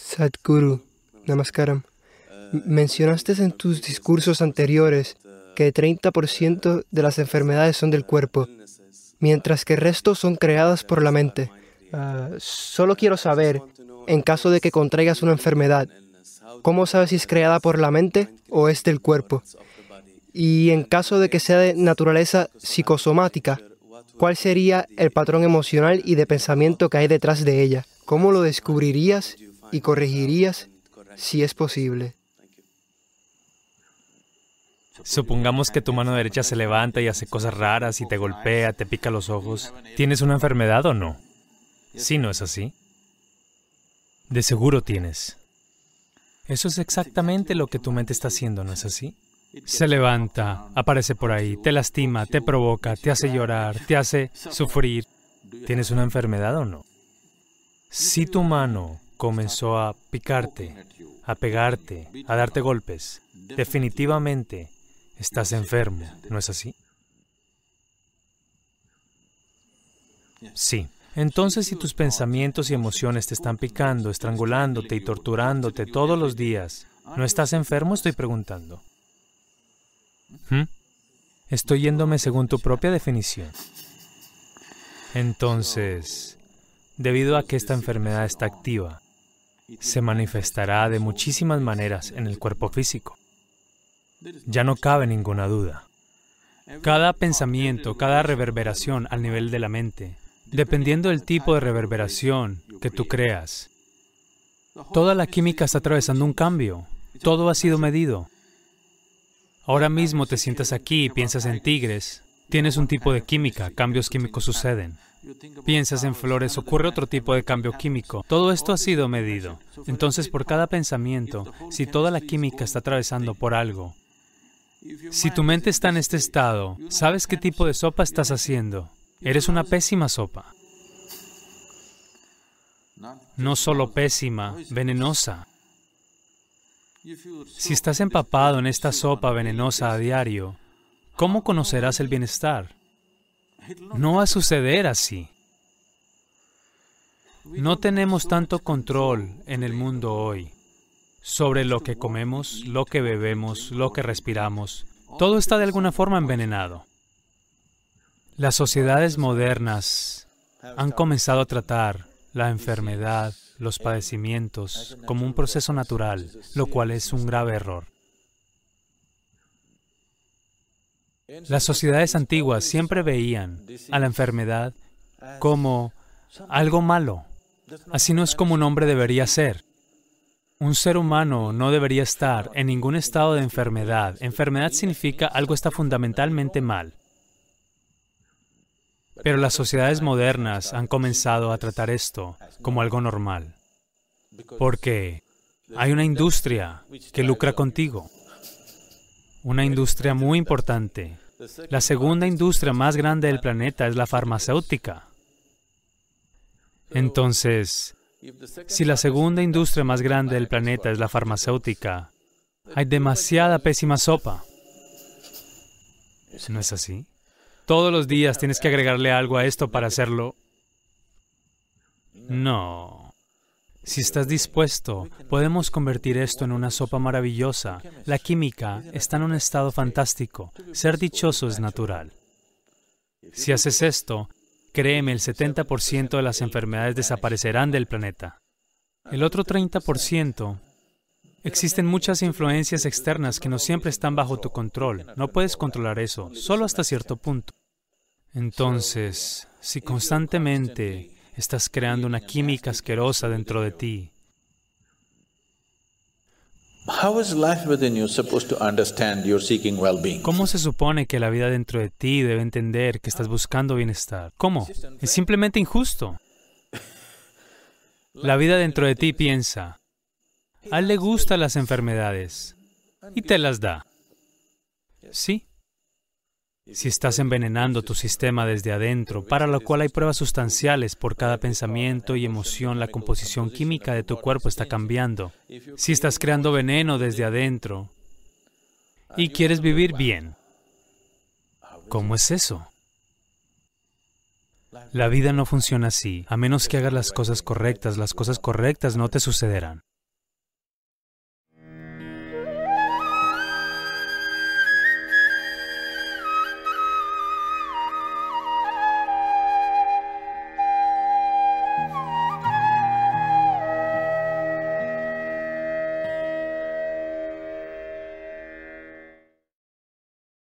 Sadhguru, Namaskaram. Mencionaste en tus discursos anteriores que 30% de las enfermedades son del cuerpo, mientras que el resto son creadas por la mente. Ah, solo quiero saber, en caso de que contraigas una enfermedad, ¿cómo sabes si es creada por la mente o es del cuerpo? Y en caso de que sea de naturaleza psicosomática, ¿cuál sería el patrón emocional y de pensamiento que hay detrás de ella? ¿Cómo lo descubrirías y corregirías si es posible? Supongamos que tu mano derecha se levanta y hace cosas raras y te golpea, te pica los ojos. ¿Tienes una enfermedad o no? Sí, ¿no es así? De seguro tienes. Eso es exactamente lo que tu mente está haciendo, ¿no es así? Se levanta, aparece por ahí, te lastima, te provoca, te hace llorar, te hace sufrir. ¿Tienes una enfermedad o no? Si tu mano comenzó a picarte, a pegarte, a darte golpes, definitivamente estás enfermo, ¿no es así? Sí. Entonces, si tus pensamientos y emociones te están picando, estrangulándote y torturándote todos los días, ¿no estás enfermo? Estoy preguntando. ¿Mm? Estoy yéndome según tu propia definición. Entonces, debido a que esta enfermedad está activa, se manifestará de muchísimas maneras en el cuerpo físico. Ya no cabe ninguna duda. Cada pensamiento, cada reverberación al nivel de la mente, dependiendo del tipo de reverberación que tú creas, toda la química está atravesando un cambio. Todo ha sido medido. Ahora mismo te sientas aquí y piensas en tigres, tienes un tipo de química, cambios químicos suceden. Piensas en flores, ocurre otro tipo de cambio químico. Todo esto ha sido medido. Entonces, por cada pensamiento, si toda la química está atravesando por algo, si tu mente está en este estado, ¿sabes qué tipo de sopa estás haciendo? Eres una pésima sopa. No solo pésima, venenosa. Si estás empapado en esta sopa venenosa a diario, ¿cómo conocerás el bienestar? No va a suceder así. No tenemos tanto control en el mundo hoy sobre lo que comemos, lo que bebemos, lo que respiramos. Todo está de alguna forma envenenado. Las sociedades modernas han comenzado a tratar la enfermedad, los padecimientos, como un proceso natural, lo cual es un grave error. Las sociedades antiguas siempre veían a la enfermedad como algo malo. Así no es como un hombre debería ser. Un ser humano no debería estar en ningún estado de enfermedad. Enfermedad significa algo está fundamentalmente mal. Pero las sociedades modernas han comenzado a tratar esto como algo normal. Porque hay una industria que lucra contigo. Una industria muy importante. La segunda industria más grande del planeta es la farmacéutica. Entonces, si la segunda industria más grande del planeta es la farmacéutica, hay demasiada pésima sopa. ¿No es así? Todos los días tienes que agregarle algo a esto para hacerlo. No. Si estás dispuesto, podemos convertir esto en una sopa maravillosa. La química está en un estado fantástico. Ser dichoso es natural. Si haces esto, créeme, el 70% de las enfermedades desaparecerán del planeta. El otro 30%, existen muchas influencias externas que no siempre están bajo tu control. No puedes controlar eso, solo hasta cierto punto. Entonces, si constantemente estás creando una química asquerosa dentro de ti. ¿Cómo se supone que la vida dentro de ti debe entender que estás buscando bienestar? ¿Cómo? Es simplemente injusto. La vida dentro de ti piensa, a él le gustan las enfermedades y te las da. Sí, si estás envenenando tu sistema desde adentro, para lo cual hay pruebas sustanciales por cada pensamiento y emoción, la composición química de tu cuerpo está cambiando. Si estás creando veneno desde adentro y quieres vivir bien, ¿cómo es eso? La vida no funciona así. A menos que hagas las cosas correctas, las cosas correctas no te sucederán.